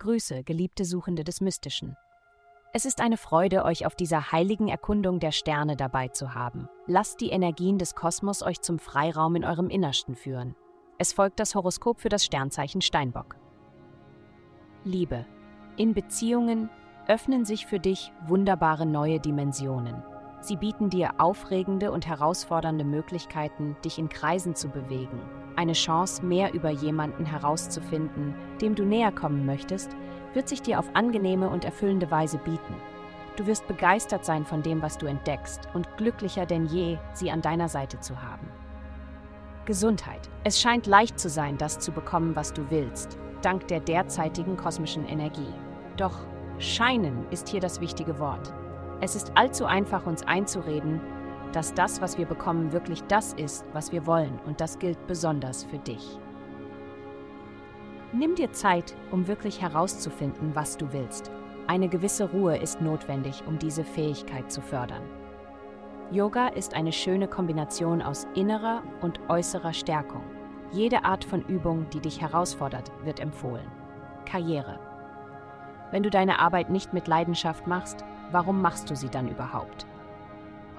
Grüße, geliebte Suchende des Mystischen. Es ist eine Freude, euch auf dieser heiligen Erkundung der Sterne dabei zu haben. Lasst die Energien des Kosmos euch zum Freiraum in eurem Innersten führen. Es folgt das Horoskop für das Sternzeichen Steinbock. Liebe. In Beziehungen öffnen sich für dich wunderbare neue Dimensionen. Sie bieten dir aufregende und herausfordernde Möglichkeiten, dich in Kreisen zu bewegen. Eine Chance, mehr über jemanden herauszufinden, dem du näher kommen möchtest, wird sich dir auf angenehme und erfüllende Weise bieten. Du wirst begeistert sein von dem, was du entdeckst und glücklicher denn je, sie an deiner Seite zu haben. Gesundheit. Es scheint leicht zu sein, das zu bekommen, was du willst, dank der derzeitigen kosmischen Energie. Doch scheinen ist hier das wichtige Wort. Es ist allzu einfach, uns einzureden, dass das, was wir bekommen, wirklich das ist, was wir wollen, und das gilt besonders für dich. Nimm dir Zeit, um wirklich herauszufinden, was du willst. Eine gewisse Ruhe ist notwendig, um diese Fähigkeit zu fördern. Yoga ist eine schöne Kombination aus innerer und äußerer Stärkung. Jede Art von Übung, die dich herausfordert, wird empfohlen. Karriere. Wenn du deine Arbeit nicht mit Leidenschaft machst, warum machst du sie dann überhaupt?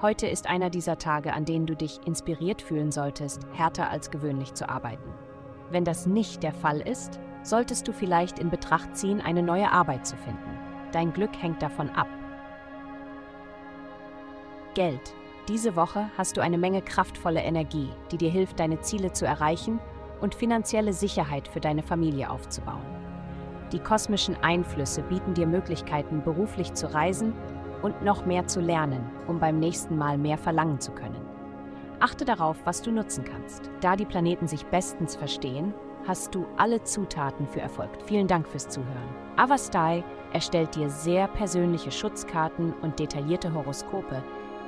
Heute ist einer dieser Tage, an denen du dich inspiriert fühlen solltest, härter als gewöhnlich zu arbeiten. Wenn das nicht der Fall ist, solltest du vielleicht in Betracht ziehen, eine neue Arbeit zu finden. Dein Glück hängt davon ab. Geld. Diese Woche hast du eine Menge kraftvolle Energie, die dir hilft, deine Ziele zu erreichen und finanzielle Sicherheit für deine Familie aufzubauen. Die kosmischen Einflüsse bieten dir Möglichkeiten, beruflich zu reisen und noch mehr zu lernen, um beim nächsten Mal mehr verlangen zu können. Achte darauf, was du nutzen kannst. Da die Planeten sich bestens verstehen, hast du alle Zutaten für Erfolg. Vielen Dank fürs Zuhören. Avastai erstellt dir sehr persönliche Schutzkarten und detaillierte Horoskope.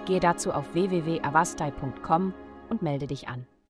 Gehe dazu auf www.avastai.com und melde dich an.